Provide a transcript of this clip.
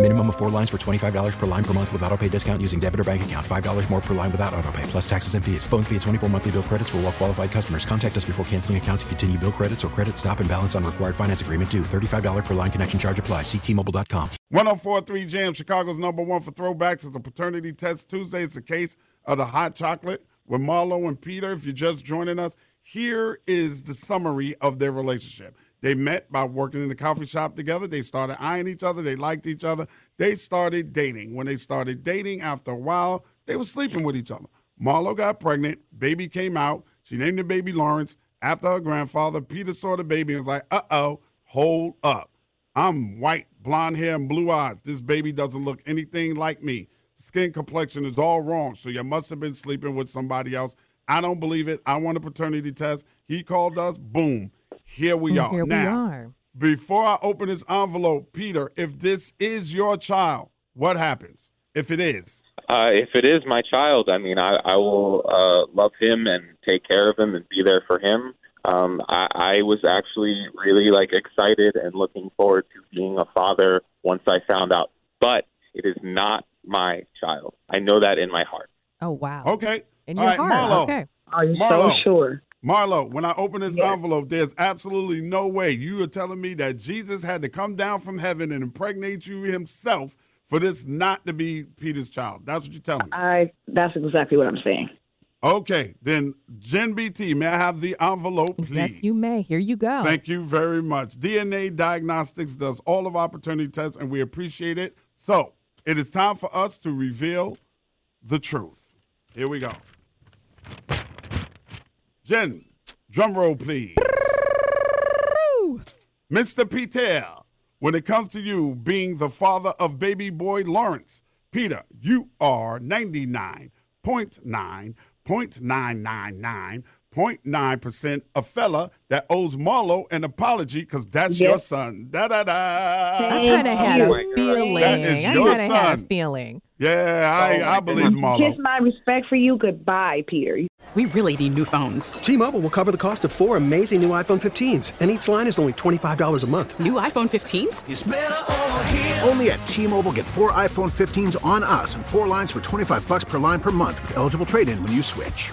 Minimum of four lines for $25 per line per month with auto pay discount using debit or bank account. $5 more per line without auto pay, plus taxes and fees. Phone fee at 24 monthly bill credits for all well qualified customers. Contact us before canceling account to continue bill credits or credit stop and balance on required finance agreement due. $35 per line connection charge apply. Ctmobile.com. 1043 Jam, Chicago's number one for throwbacks. It's a paternity test Tuesday. It's a case of the hot chocolate with Marlo and Peter. If you're just joining us, here is the summary of their relationship. They met by working in the coffee shop together. They started eyeing each other. They liked each other. They started dating. When they started dating, after a while, they were sleeping with each other. Marlo got pregnant. Baby came out. She named the baby Lawrence after her grandfather. Peter saw the baby and was like, uh oh, hold up. I'm white, blonde hair, and blue eyes. This baby doesn't look anything like me. Skin complexion is all wrong. So you must have been sleeping with somebody else. I don't believe it. I want a paternity test. He called us. Boom. Here we are. Here now, we are. before I open this envelope, Peter, if this is your child, what happens? If it is, Uh, if it is my child, I mean, I, I will uh, love him and take care of him and be there for him. Um, I, I was actually really like excited and looking forward to being a father once I found out. But it is not my child. I know that in my heart. Oh wow. okay. In All your right, heart. Marlo. Okay. Are you Marlo. so sure? Marlo, when I open this Yes. envelope, there's absolutely no way you are telling me that Jesus had to come down from heaven and impregnate you himself for this not to be Peter's child. That's what you're telling me. I. That's exactly what I'm saying. Okay, then Jen BT, may I have the envelope, please? Yes, you may. Here you go. Thank you very much. DNA Diagnostics does all of our paternity tests, and we appreciate it. So it is time for us to reveal the truth. Here we go. Jen, drum roll, please. Mr. Peter, when it comes to you being the father of baby boy Lawrence, Peter, you are 99.9.999.9% a fella that owes Marlo an apology because that's your son. Da da da. I kind of oh, had oh a Oh my God. feeling. That is I your kind of had a son. feeling. Yeah, I, Oh, my I believe goodness. Marlo. Kiss my respect for you. Goodbye, Peter. We really need new phones. T-Mobile will cover the cost of four amazing new iPhone 15s, and each line is only $25 a month. New iPhone 15s? Only at T-Mobile get four iPhone 15s on us and four lines for 25 bucks per line per month with eligible trade-in when you switch.